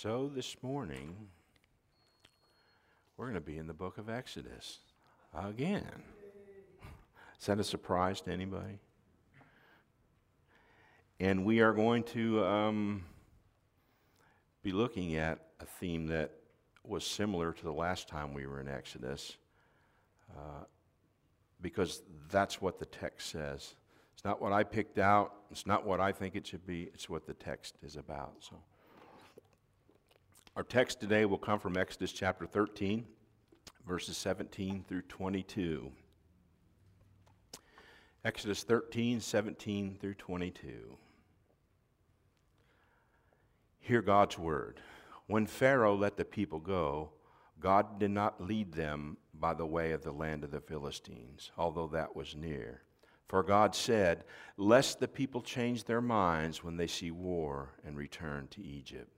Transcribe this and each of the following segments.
So this morning, we're going to be in the book of Exodus again. Is that a surprise to anybody? And we are going to um, be looking at a theme that was similar to the last time we were in Exodus, uh, because that's what the text says. It's not what I picked out, it's not what I think it should be, it's what the text is about. So. Our text today will come from Exodus chapter 13, verses 17 through 22. Exodus 13, 17 through 22. Hear God's word. When Pharaoh let the people go, God did not lead them by the way of the land of the Philistines, although that was near. For God said, Lest the people change their minds when they see war and return to Egypt.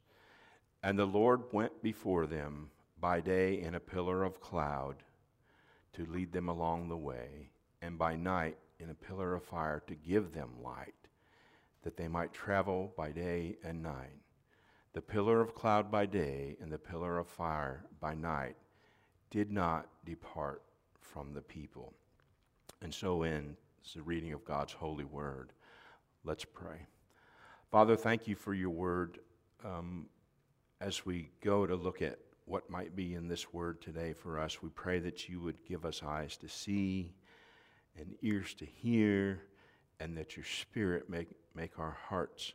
And the Lord went before them by day in a pillar of cloud to lead them along the way, and by night in a pillar of fire to give them light, that they might travel by day and night. The pillar of cloud by day and the pillar of fire by night did not depart from the people. And so ends the reading of God's holy word. Let's pray. Father, thank you for your word. Um, as we go to look at what might be in this word today for us, we pray that you would give us eyes to see and ears to hear, and that your spirit make, make our hearts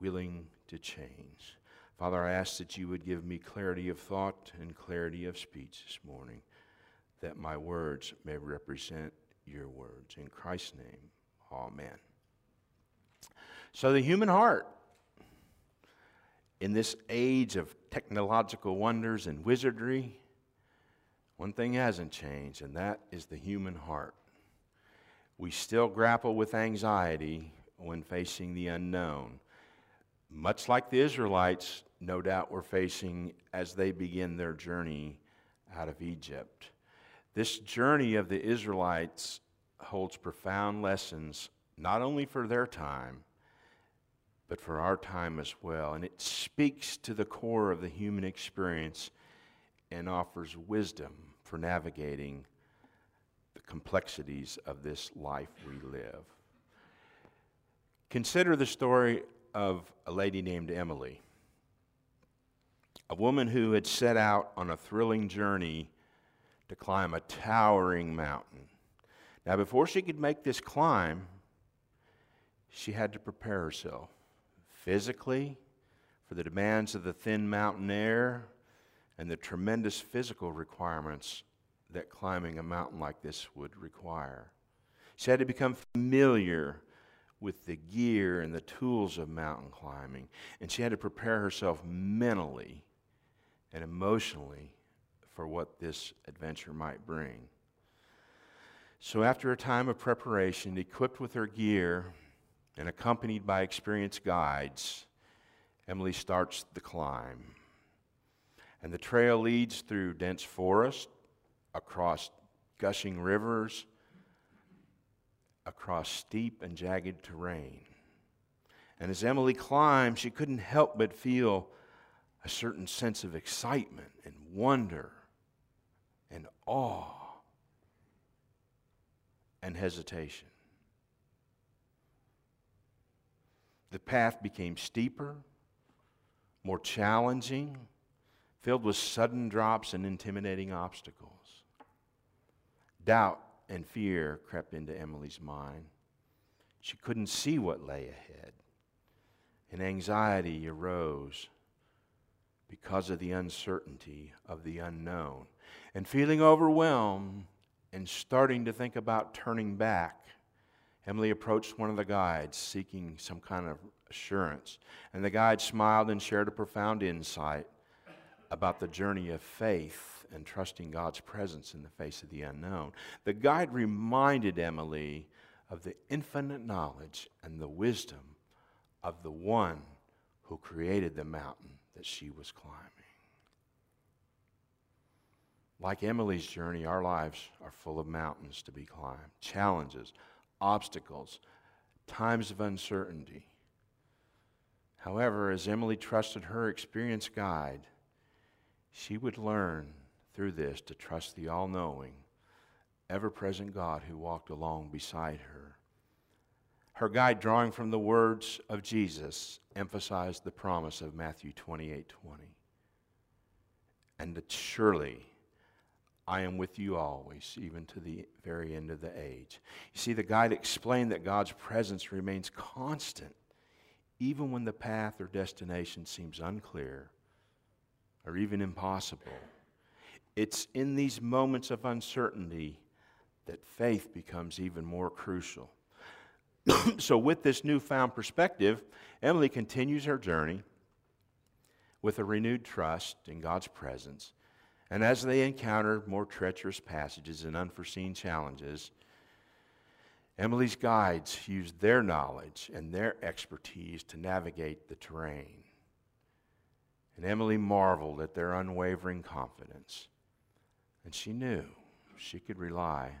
willing to change. Father, I ask that you would give me clarity of thought and clarity of speech this morning, that my words may represent your words. In Christ's name, amen. So, the human heart in this age of technological wonders and wizardry, one thing hasn't changed, and that is the human heart. We still grapple with anxiety when facing the unknown, much like the Israelites, no doubt, were facing as they begin their journey out of Egypt. This journey of the Israelites holds profound lessons, not only for their time, but for our time as well. And it speaks to the core of the human experience and offers wisdom for navigating the complexities of this life we live. Consider the story of a lady named Emily, a woman who had set out on a thrilling journey to climb a towering mountain. Now, before she could make this climb, she had to prepare herself physically, for the demands of the thin mountain air, and the tremendous physical requirements that climbing a mountain like this would require. She had to become familiar with the gear and the tools of mountain climbing, and she had to prepare herself mentally and emotionally for what this adventure might bring. So, after a time of preparation, equipped with her gear, and accompanied by experienced guides, Emily starts the climb. And the trail leads through dense forest, across gushing rivers, across steep and jagged terrain. And as Emily climbed, she couldn't help but feel a certain sense of excitement and wonder and awe and hesitation. The path became steeper, more challenging, filled with sudden drops and intimidating obstacles. Doubt and fear crept into Emily's mind. She couldn't see what lay ahead, and anxiety arose because of the uncertainty of the unknown. And feeling overwhelmed and starting to think about turning back, Emily approached one of the guides seeking some kind of assurance. And the guide smiled and shared a profound insight about the journey of faith and trusting God's presence in the face of the unknown, the guide reminded Emily of the infinite knowledge and the wisdom of the one who created the mountain that she was climbing. Like Emily's journey, our lives are full of mountains to be climbed, challenges, obstacles, times of uncertainty. However, as Emily trusted her experienced guide, she would learn through this to trust the all knowing, ever present God who walked along beside her. Her guide, drawing from the words of Jesus, emphasized the promise of Matthew 28 20. And that surely I am with you always, even to the very end of the age. You see, the guide explained that God's presence remains constant, even when the path or destination seems unclear or even impossible. It's in these moments of uncertainty that faith becomes even more crucial. so, with this newfound perspective, Emily continues her journey with a renewed trust in God's presence and as they encountered more treacherous passages and unforeseen challenges, Emily's guides used their knowledge and their expertise to navigate the terrain. And Emily marveled at their unwavering confidence. And she knew she could rely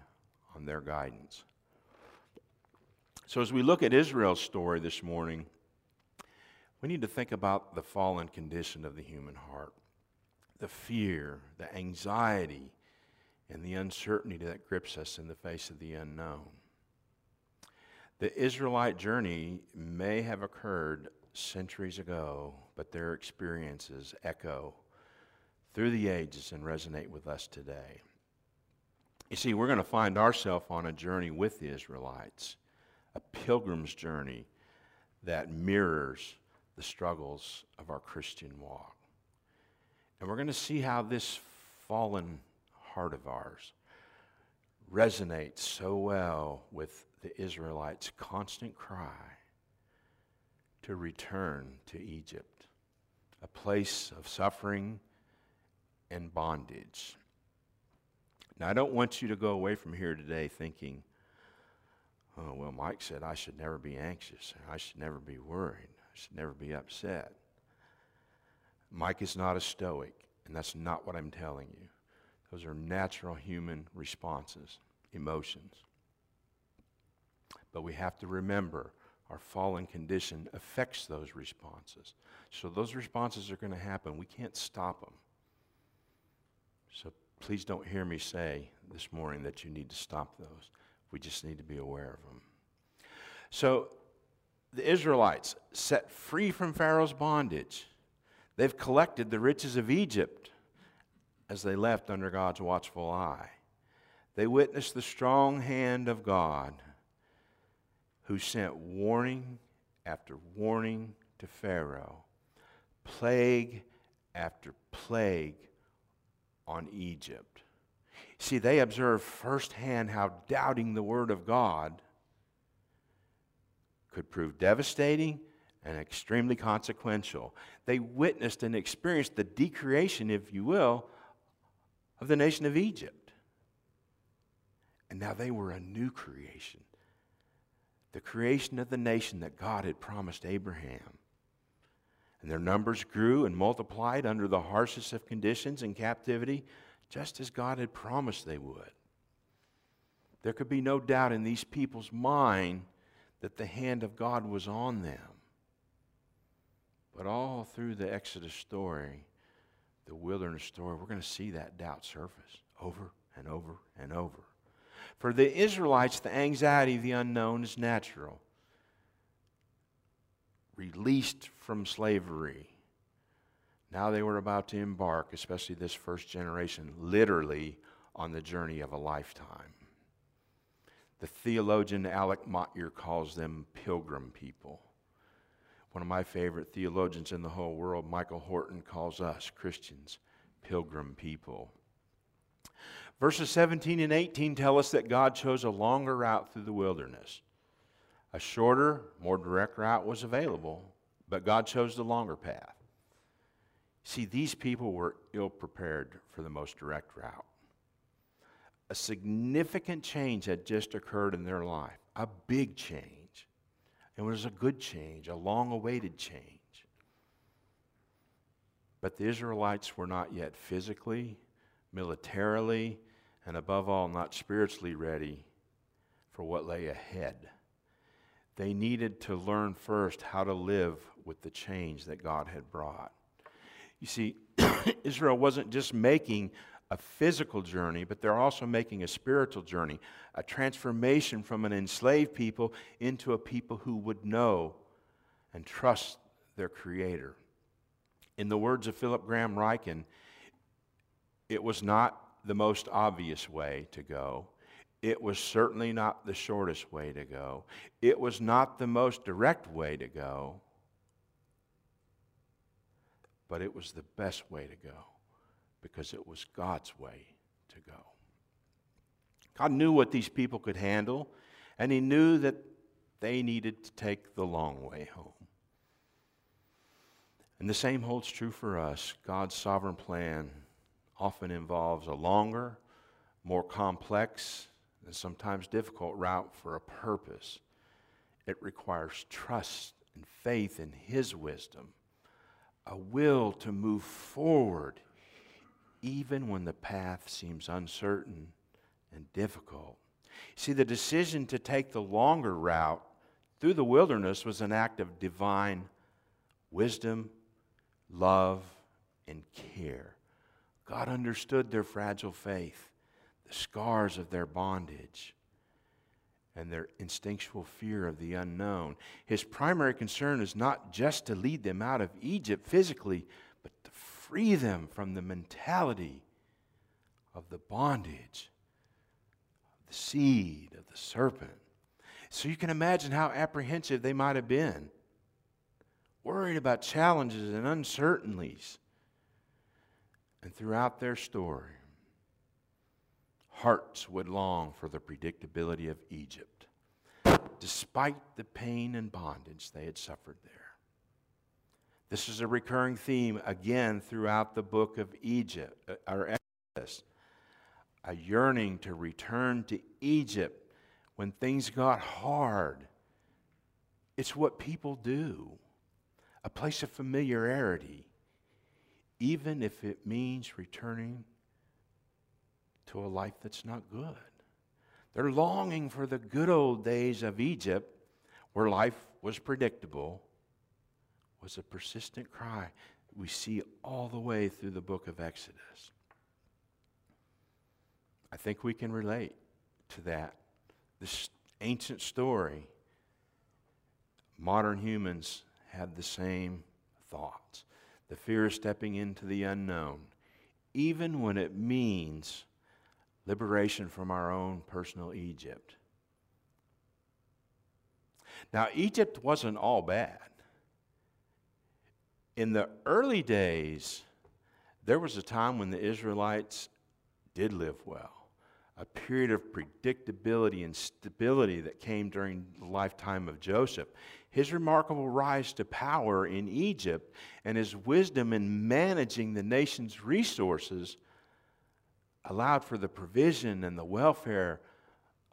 on their guidance. So, as we look at Israel's story this morning, we need to think about the fallen condition of the human heart the fear, the anxiety, and the uncertainty that grips us in the face of the unknown. The Israelite journey may have occurred centuries ago, but their experiences echo through the ages and resonate with us today. You see, we're going to find ourselves on a journey with the Israelites, a pilgrim's journey that mirrors the struggles of our Christian walk. And we're going to see how this fallen heart of ours resonates so well with the Israelites' constant cry to return to Egypt, a place of suffering and bondage. Now, I don't want you to go away from here today thinking, oh, well, Mike said I should never be anxious, I should never be worried, I should never be upset. Mike is not a stoic, and that's not what I'm telling you. Those are natural human responses, emotions. But we have to remember our fallen condition affects those responses. So those responses are going to happen. We can't stop them. So please don't hear me say this morning that you need to stop those. We just need to be aware of them. So the Israelites, set free from Pharaoh's bondage, They've collected the riches of Egypt as they left under God's watchful eye. They witnessed the strong hand of God who sent warning after warning to Pharaoh, plague after plague on Egypt. See, they observed firsthand how doubting the Word of God could prove devastating and extremely consequential. They witnessed and experienced the decreation, if you will, of the nation of Egypt. And now they were a new creation, the creation of the nation that God had promised Abraham. And their numbers grew and multiplied under the harshest of conditions in captivity, just as God had promised they would. There could be no doubt in these people's mind that the hand of God was on them. But all through the Exodus story, the wilderness story, we're going to see that doubt surface over and over and over. For the Israelites, the anxiety of the unknown is natural. Released from slavery, now they were about to embark, especially this first generation, literally on the journey of a lifetime. The theologian Alec Motyer calls them pilgrim people. One of my favorite theologians in the whole world, Michael Horton, calls us Christians pilgrim people. Verses 17 and 18 tell us that God chose a longer route through the wilderness. A shorter, more direct route was available, but God chose the longer path. See, these people were ill prepared for the most direct route. A significant change had just occurred in their life, a big change. It was a good change, a long awaited change. But the Israelites were not yet physically, militarily, and above all, not spiritually ready for what lay ahead. They needed to learn first how to live with the change that God had brought. You see, Israel wasn't just making a physical journey, but they're also making a spiritual journey, a transformation from an enslaved people into a people who would know and trust their Creator. In the words of Philip Graham Ryken, it was not the most obvious way to go. It was certainly not the shortest way to go. It was not the most direct way to go. But it was the best way to go because it was God's way to go. God knew what these people could handle, and He knew that they needed to take the long way home. And the same holds true for us. God's sovereign plan often involves a longer, more complex, and sometimes difficult route for a purpose. It requires trust and faith in His wisdom, a will to move forward even when the path seems uncertain and difficult. See, the decision to take the longer route through the wilderness was an act of divine wisdom, love, and care. God understood their fragile faith, the scars of their bondage, and their instinctual fear of the unknown. His primary concern is not just to lead them out of Egypt physically, free them from the mentality of the bondage, of the seed of the serpent. So you can imagine how apprehensive they might have been, worried about challenges and uncertainties. And throughout their story, hearts would long for the predictability of Egypt, despite the pain and bondage they had suffered there. This is a recurring theme again throughout the book of Egypt, uh, or Exodus. A yearning to return to Egypt when things got hard. It's what people do, a place of familiarity even if it means returning to a life that's not good. They're longing for the good old days of Egypt where life was predictable, was a persistent cry we see all the way through the book of Exodus. I think we can relate to that. This ancient story, modern humans have the same thoughts the fear of stepping into the unknown, even when it means liberation from our own personal Egypt. Now, Egypt wasn't all bad. In the early days, there was a time when the Israelites did live well a period of predictability and stability that came during the lifetime of Joseph. His remarkable rise to power in Egypt and his wisdom in managing the nation's resources allowed for the provision and the welfare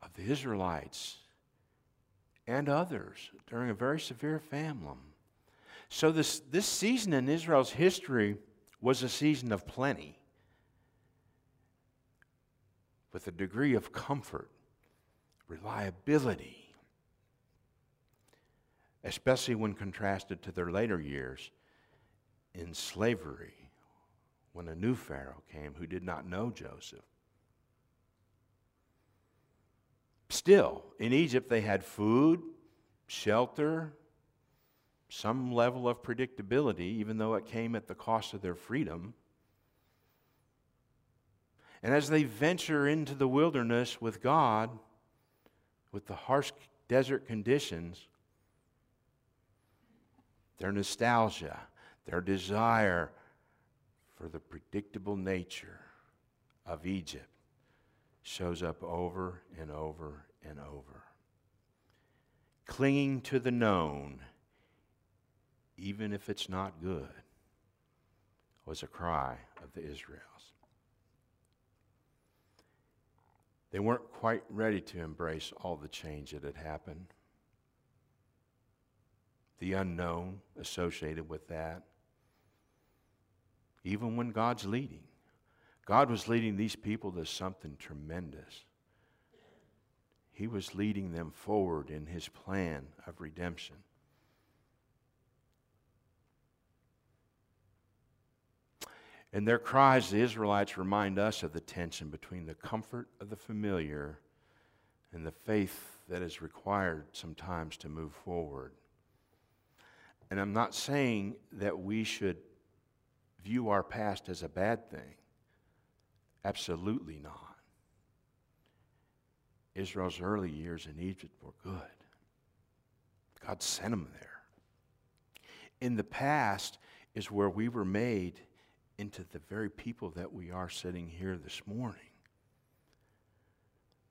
of the Israelites and others during a very severe famine. So, this, this season in Israel's history was a season of plenty with a degree of comfort, reliability, especially when contrasted to their later years in slavery when a new Pharaoh came who did not know Joseph. Still, in Egypt, they had food, shelter, some level of predictability, even though it came at the cost of their freedom. And as they venture into the wilderness with God, with the harsh desert conditions, their nostalgia, their desire for the predictable nature of Egypt shows up over and over and over. Clinging to the known, even if it's not good, was a cry of the Israels. They weren't quite ready to embrace all the change that had happened, the unknown associated with that. Even when God's leading, God was leading these people to something tremendous. He was leading them forward in His plan of redemption. In their cries, the Israelites remind us of the tension between the comfort of the familiar and the faith that is required sometimes to move forward. And I'm not saying that we should view our past as a bad thing. Absolutely not. Israel's early years in Egypt were good. God sent them there. In the past is where we were made into the very people that we are sitting here this morning.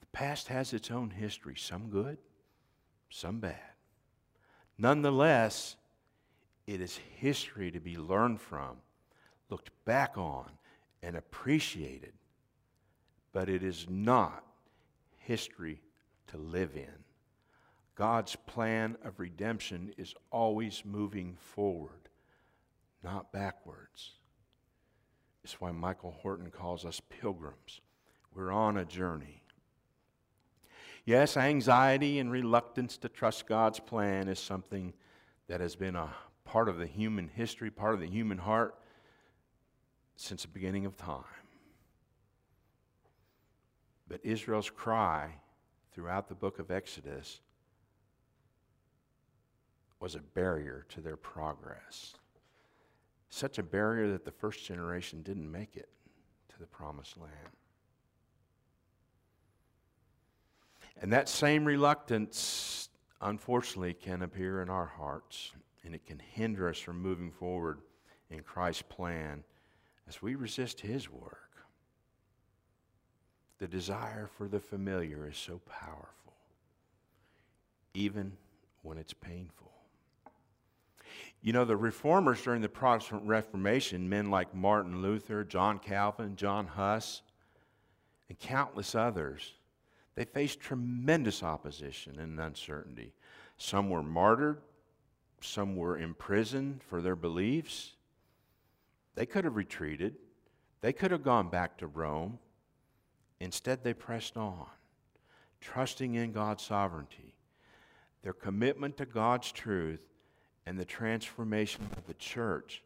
The past has its own history, some good, some bad. Nonetheless, it is history to be learned from, looked back on, and appreciated. But it is not history to live in. God's plan of redemption is always moving forward, not backwards. It's why Michael Horton calls us pilgrims. We're on a journey. Yes, anxiety and reluctance to trust God's plan is something that has been a part of the human history, part of the human heart since the beginning of time. But Israel's cry throughout the book of Exodus was a barrier to their progress such a barrier that the first generation didn't make it to the promised land. And that same reluctance, unfortunately, can appear in our hearts, and it can hinder us from moving forward in Christ's plan as we resist His work. The desire for the familiar is so powerful, even when it's painful. You know, the reformers during the Protestant Reformation, men like Martin Luther, John Calvin, John Huss, and countless others, they faced tremendous opposition and uncertainty. Some were martyred, some were imprisoned for their beliefs. They could have retreated, they could have gone back to Rome. Instead, they pressed on, trusting in God's sovereignty. Their commitment to God's truth and the transformation of the church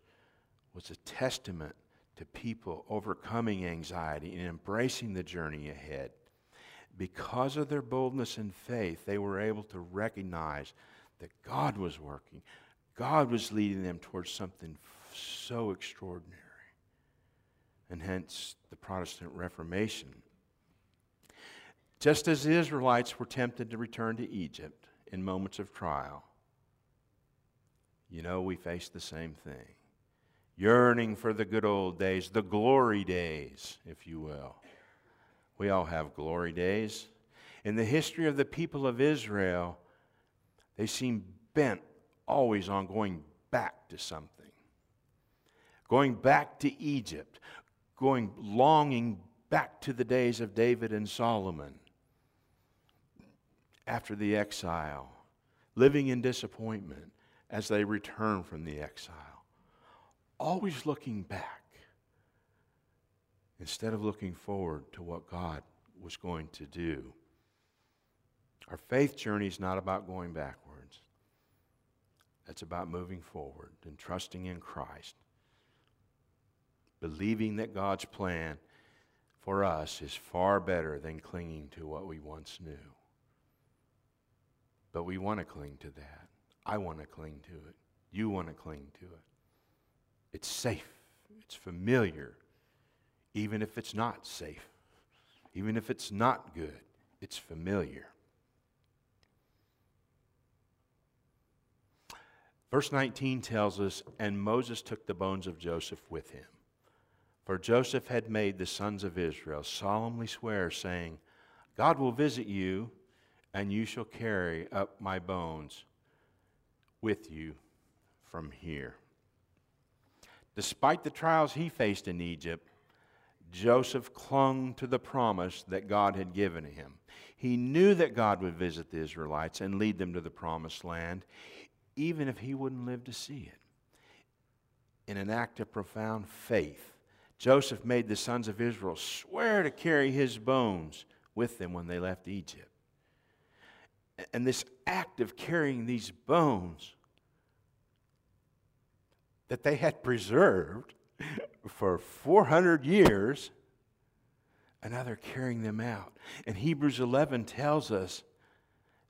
was a testament to people overcoming anxiety and embracing the journey ahead. Because of their boldness and faith, they were able to recognize that God was working. God was leading them towards something so extraordinary. And hence the Protestant Reformation. Just as the Israelites were tempted to return to Egypt in moments of trial, you know, we face the same thing. Yearning for the good old days, the glory days, if you will. We all have glory days. In the history of the people of Israel, they seem bent always on going back to something. Going back to Egypt, going longing back to the days of David and Solomon after the exile, living in disappointment as they return from the exile. Always looking back instead of looking forward to what God was going to do. Our faith journey is not about going backwards, it's about moving forward and trusting in Christ, believing that God's plan for us is far better than clinging to what we once knew. But we want to cling to that. I want to cling to it. You want to cling to it. It's safe, it's familiar, even if it's not safe, even if it's not good, it's familiar. Verse 19 tells us, And Moses took the bones of Joseph with him. For Joseph had made the sons of Israel solemnly swear, saying, God will visit you, and you shall carry up my bones with you from here. Despite the trials he faced in Egypt, Joseph clung to the promise that God had given him. He knew that God would visit the Israelites and lead them to the promised land, even if he wouldn't live to see it. In an act of profound faith, Joseph made the sons of Israel swear to carry his bones with them when they left Egypt. And this act of carrying these bones that they had preserved for 400 years, and now they're carrying them out. And Hebrews 11 tells us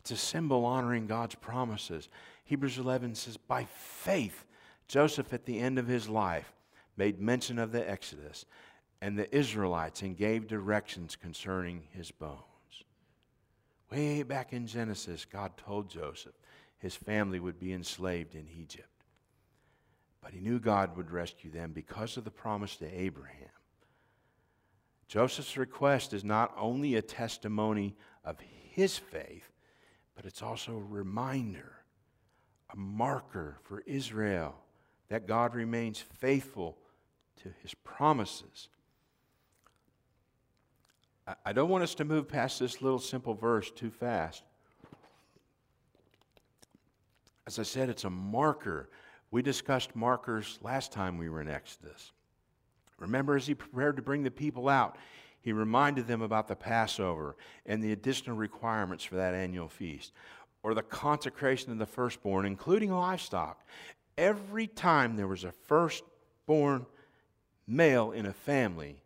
it's a symbol honoring God's promises. Hebrews 11 says, By faith, Joseph at the end of his life made mention of the Exodus and the Israelites and gave directions concerning his bones. Way back in Genesis, God told Joseph his family would be enslaved in Egypt. But he knew God would rescue them because of the promise to Abraham. Joseph's request is not only a testimony of his faith, but it's also a reminder, a marker for Israel that God remains faithful to his promises. I don't want us to move past this little simple verse too fast. As I said, it's a marker we discussed markers last time we were in Exodus. Remember, as he prepared to bring the people out, he reminded them about the Passover and the additional requirements for that annual feast, or the consecration of the firstborn, including livestock. Every time there was a firstborn male in a family,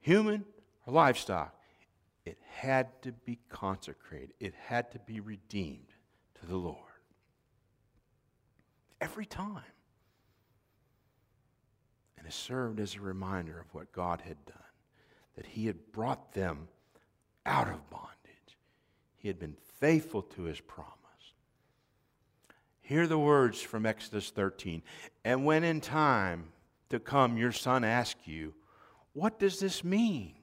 human or livestock, it had to be consecrated, it had to be redeemed to the Lord. Every time. And it served as a reminder of what God had done, that He had brought them out of bondage. He had been faithful to His promise. Hear the words from Exodus 13. And when in time to come your son asks you, What does this mean?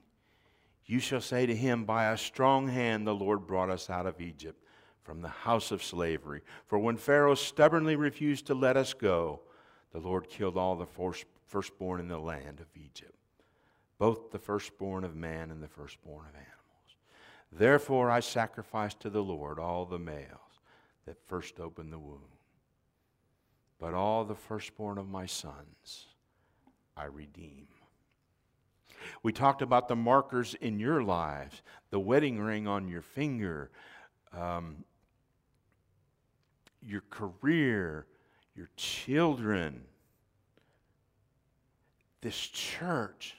You shall say to him, By a strong hand the Lord brought us out of Egypt from the house of slavery. For when Pharaoh stubbornly refused to let us go, the Lord killed all the firstborn in the land of Egypt, both the firstborn of man and the firstborn of animals. Therefore I sacrifice to the Lord all the males that first opened the womb. But all the firstborn of my sons I redeem. We talked about the markers in your lives, the wedding ring on your finger, um, your career, your children. This church,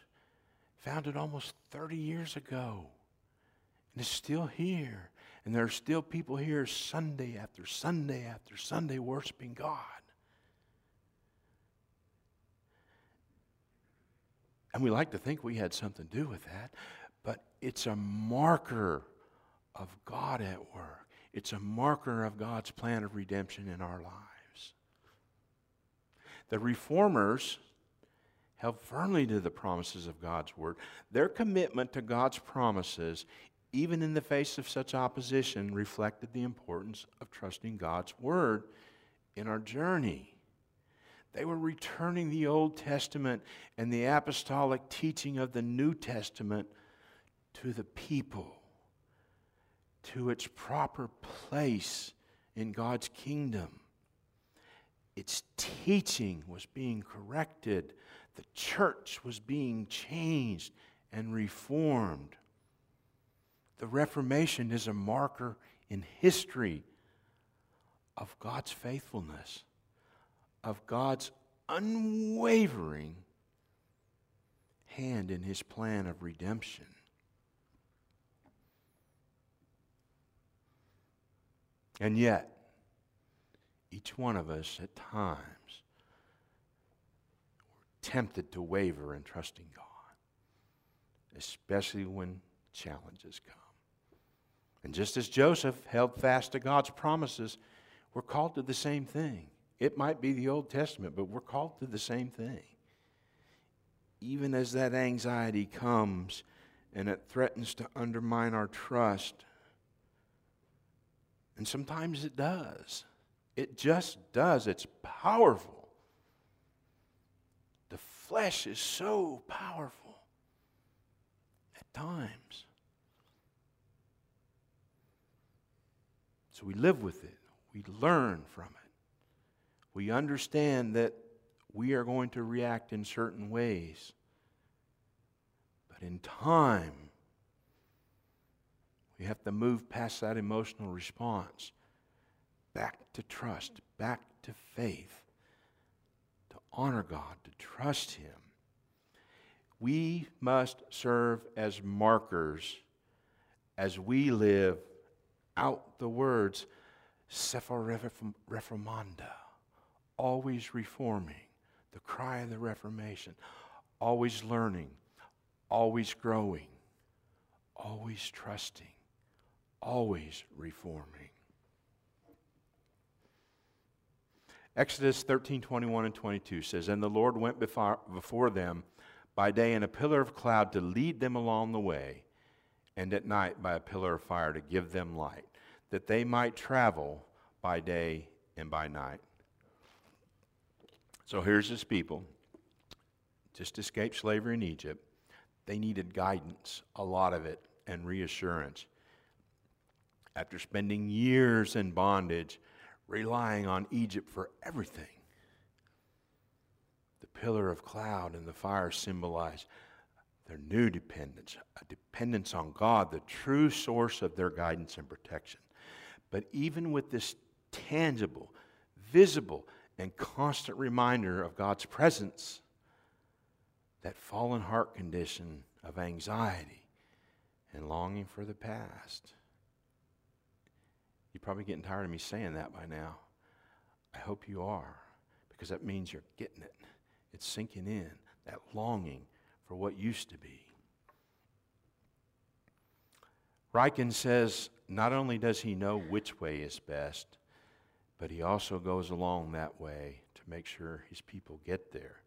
founded almost 30 years ago, and is still here. And there are still people here Sunday after Sunday after Sunday worshiping God. And we like to think we had something to do with that, but it's a marker of God at work. It's a marker of God's plan of redemption in our lives. The reformers held firmly to the promises of God's word. Their commitment to God's promises, even in the face of such opposition, reflected the importance of trusting God's word in our journey. They were returning the Old Testament and the apostolic teaching of the New Testament to the people to its proper place in God's kingdom. Its teaching was being corrected, the church was being changed and reformed. The Reformation is a marker in history of God's faithfulness, of God's unwavering hand in his plan of redemption. And yet, each one of us at times we're tempted to waver in trusting God, especially when challenges come. And just as Joseph held fast to God's promises, we're called to the same thing. It might be the Old Testament, but we're called to the same thing. Even as that anxiety comes and it threatens to undermine our trust, and sometimes it does. It just does. It's powerful. The flesh is so powerful at times. So we live with it, we learn from it, we understand that we are going to react in certain ways. But in time, we have to move past that emotional response back to trust, back to faith, to honor God, to trust Him. We must serve as markers as we live out the words Semper Reformanda, always reforming, the cry of the Reformation, always learning, always growing, always trusting, always reforming. Exodus 13 21 and 22 says, And the Lord went before, before them by day in a pillar of cloud to lead them along the way, and at night by a pillar of fire to give them light, that they might travel by day and by night. So here's his people, just escaped slavery in Egypt. They needed guidance, a lot of it, and reassurance. After spending years in bondage, relying on Egypt for everything, the pillar of cloud and the fire symbolize their new dependence, a dependence on God, the true source of their guidance and protection. But even with this tangible, visible, and constant reminder of God's presence, that fallen heart condition of anxiety and longing for the past. You're probably getting tired of me saying that by now. I hope you are, because that means you're getting it. It's sinking in, that longing for what used to be. Ryken says not only does he know which way is best, but he also goes along that way to make sure his people get there.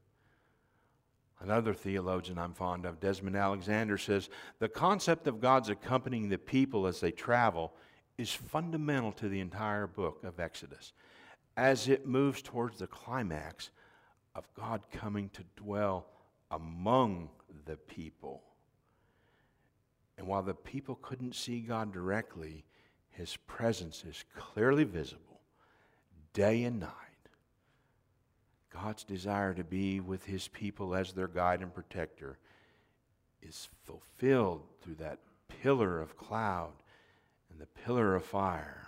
Another theologian I'm fond of, Desmond Alexander, says the concept of God's accompanying the people as they travel is fundamental to the entire book of Exodus as it moves towards the climax of God coming to dwell among the people. And while the people couldn't see God directly, his presence is clearly visible day and night. God's desire to be with his people as their guide and protector is fulfilled through that pillar of cloud and the pillar of fire.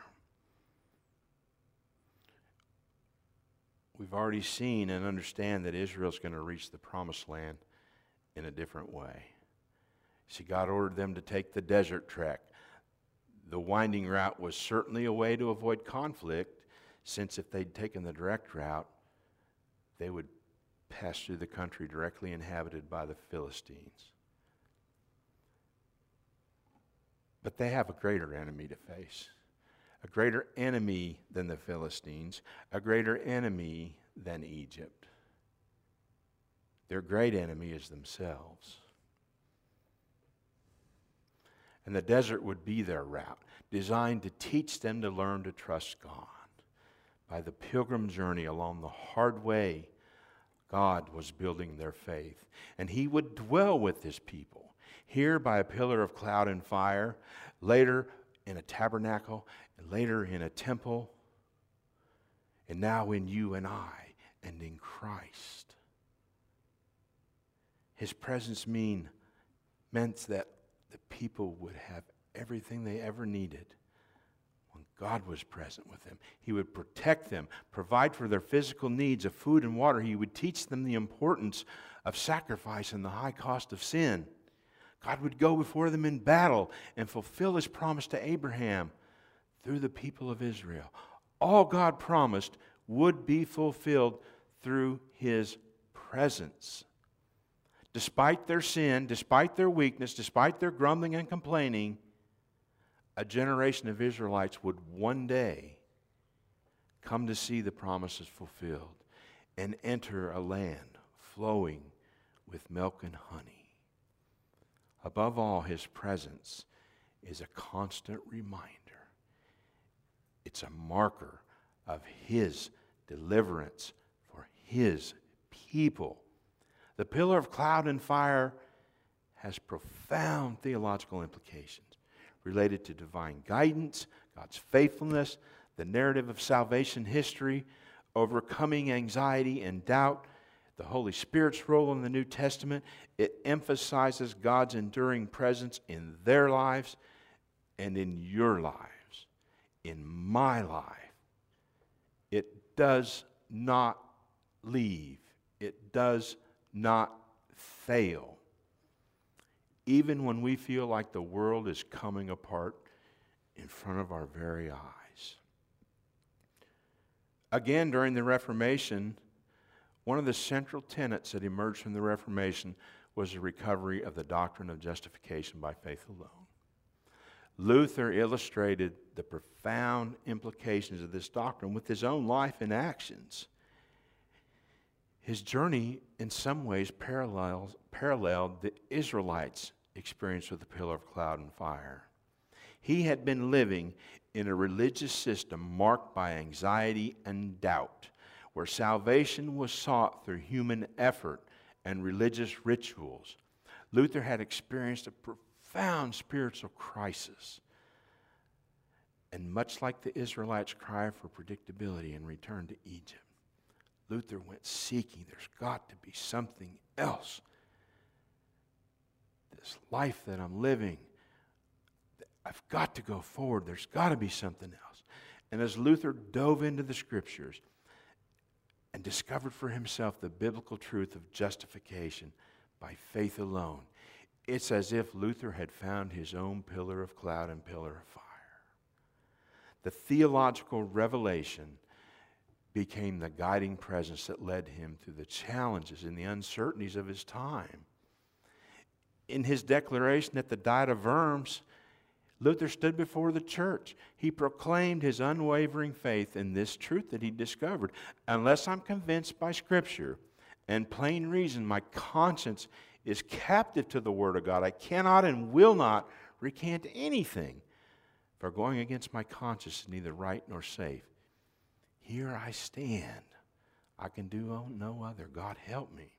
We've already seen and understand that Israel's going to reach the promised land in a different way. See, God ordered them to take the desert trek. The winding route was certainly a way to avoid conflict, since if they'd taken the direct route, they would pass through the country directly inhabited by the Philistines. But they have a greater enemy to face a greater enemy than the Philistines, a greater enemy than Egypt. Their great enemy is themselves. And the desert would be their route, designed to teach them to learn to trust God. By the pilgrim journey along the hard way, God was building their faith. And He would dwell with His people, here by a pillar of cloud and fire, later in a tabernacle, and later in a temple, and now in you and I and in Christ. His presence mean, meant that the people would have everything they ever needed God was present with them. He would protect them, provide for their physical needs of food and water. He would teach them the importance of sacrifice and the high cost of sin. God would go before them in battle and fulfill his promise to Abraham through the people of Israel. All God promised would be fulfilled through his presence. Despite their sin, despite their weakness, despite their grumbling and complaining, a generation of Israelites would one day come to see the promises fulfilled and enter a land flowing with milk and honey. Above all, his presence is a constant reminder. It's a marker of his deliverance for his people. The pillar of cloud and fire has profound theological implications related to divine guidance, God's faithfulness, the narrative of salvation history, overcoming anxiety and doubt, the Holy Spirit's role in the New Testament. It emphasizes God's enduring presence in their lives and in your lives, in my life. It does not leave, it does not fail. Even when we feel like the world is coming apart in front of our very eyes. Again, during the Reformation, one of the central tenets that emerged from the Reformation was the recovery of the doctrine of justification by faith alone. Luther illustrated the profound implications of this doctrine with his own life and actions. His journey, in some ways, parallels, paralleled the Israelites' experience with the pillar of cloud and fire. He had been living in a religious system marked by anxiety and doubt, where salvation was sought through human effort and religious rituals. Luther had experienced a profound spiritual crisis. And much like the Israelites' cry for predictability and return to Egypt, Luther went seeking. There's got to be something else. This life that I'm living, I've got to go forward. There's got to be something else. And as Luther dove into the scriptures and discovered for himself the biblical truth of justification by faith alone, it's as if Luther had found his own pillar of cloud and pillar of fire. The theological revelation became the guiding presence that led him through the challenges and the uncertainties of his time. In his declaration at the Diet of Worms, Luther stood before the church. He proclaimed his unwavering faith in this truth that he discovered. Unless I'm convinced by Scripture and plain reason, my conscience is captive to the Word of God. I cannot and will not recant anything, for going against my conscience is neither right nor safe. Here I stand. I can do no other. God help me.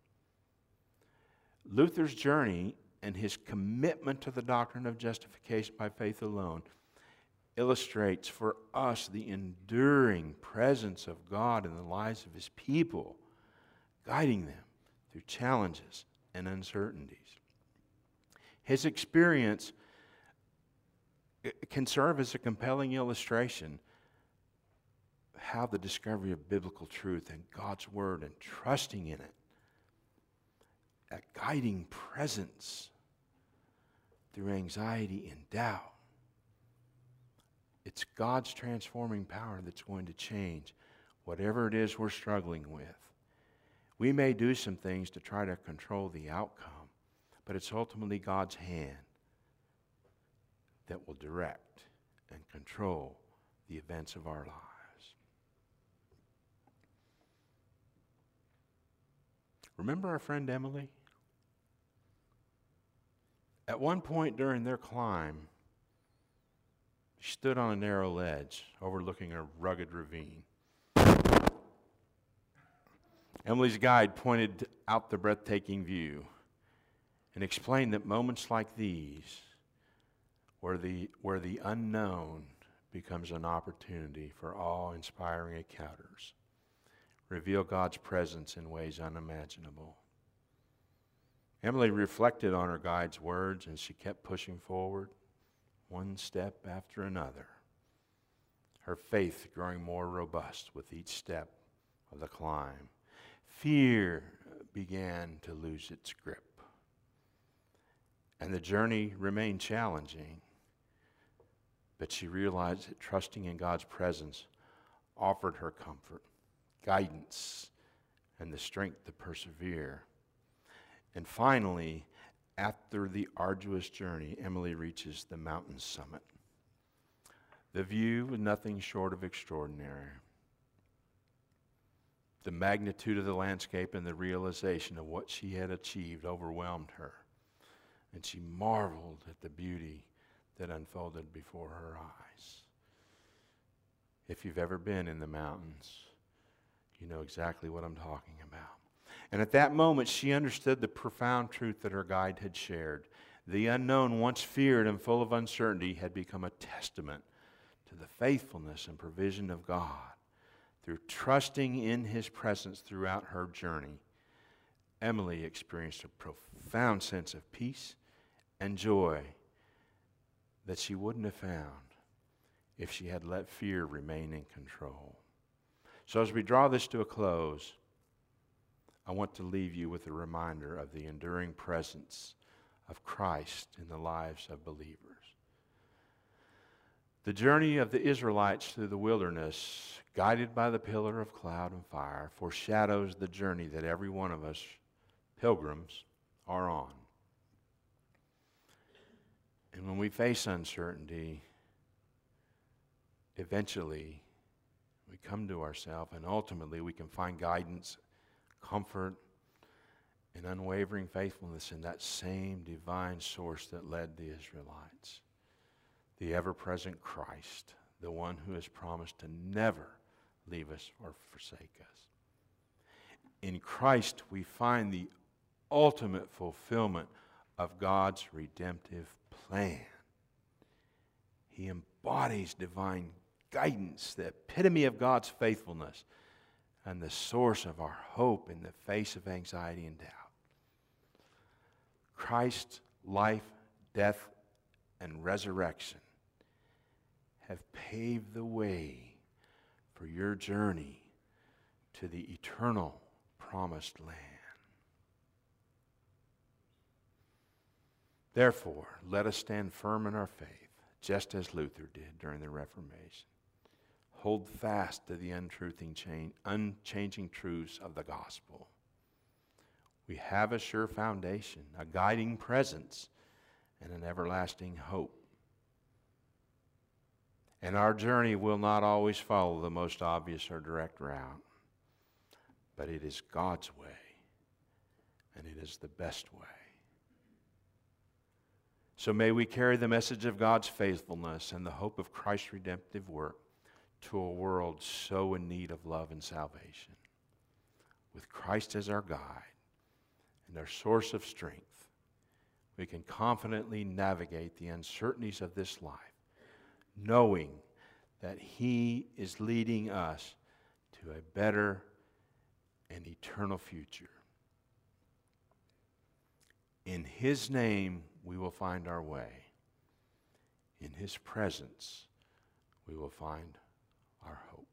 Luther's journey and his commitment to the doctrine of justification by faith alone illustrates for us the enduring presence of God in the lives of his people, guiding them through challenges and uncertainties. His experience uh, can serve as a compelling illustration how the discovery of biblical truth and God's Word and trusting in it, a guiding presence through anxiety and doubt. It's God's transforming power that's going to change whatever it is we're struggling with. We may do some things to try to control the outcome, but it's ultimately God's hand that will direct and control the events of our lives. Remember our friend Emily? At one point during their climb, she stood on a narrow ledge overlooking a rugged ravine. Emily's guide pointed out the breathtaking view and explained that moments like these, where the, where the unknown becomes an opportunity for awe inspiring encounters, reveal God's presence in ways unimaginable. Emily reflected on her guide's words and she kept pushing forward, one step after another. Her faith growing more robust with each step of the climb. Fear began to lose its grip. And the journey remained challenging, but she realized that trusting in God's presence offered her comfort, guidance, and the strength to persevere. And finally, after the arduous journey, Emily reaches the mountain summit. The view was nothing short of extraordinary. The magnitude of the landscape and the realization of what she had achieved overwhelmed her, and she marveled at the beauty that unfolded before her eyes. If you've ever been in the mountains, you know exactly what I'm talking about. And at that moment, she understood the profound truth that her guide had shared. The unknown, once feared and full of uncertainty, had become a testament to the faithfulness and provision of God. Through trusting in His presence throughout her journey, Emily experienced a profound sense of peace and joy that she wouldn't have found if she had let fear remain in control. So, as we draw this to a close, I want to leave you with a reminder of the enduring presence of Christ in the lives of believers. The journey of the Israelites through the wilderness, guided by the pillar of cloud and fire, foreshadows the journey that every one of us, pilgrims, are on. And when we face uncertainty, eventually we come to ourselves and ultimately we can find guidance, comfort, and unwavering faithfulness in that same divine source that led the Israelites the ever present Christ, the one who has promised to never leave us or forsake us. In Christ, we find the ultimate fulfillment of God's redemptive plan. He embodies divine guidance, the epitome of God's faithfulness, and the source of our hope in the face of anxiety and doubt. Christ's life, death, and resurrection have paved the way for your journey to the eternal promised land. Therefore, let us stand firm in our faith, just as Luther did during the Reformation. Hold fast to the unchanging truths of the gospel. We have a sure foundation, a guiding presence, and an everlasting hope. And our journey will not always follow the most obvious or direct route, but it is God's way, and it is the best way. So may we carry the message of God's faithfulness and the hope of Christ's redemptive work to a world so in need of love and salvation. With Christ as our guide and our source of strength, we can confidently navigate the uncertainties of this life, knowing that He is leading us to a better and eternal future. In His name, we will find our way. In His presence, we will find our hope.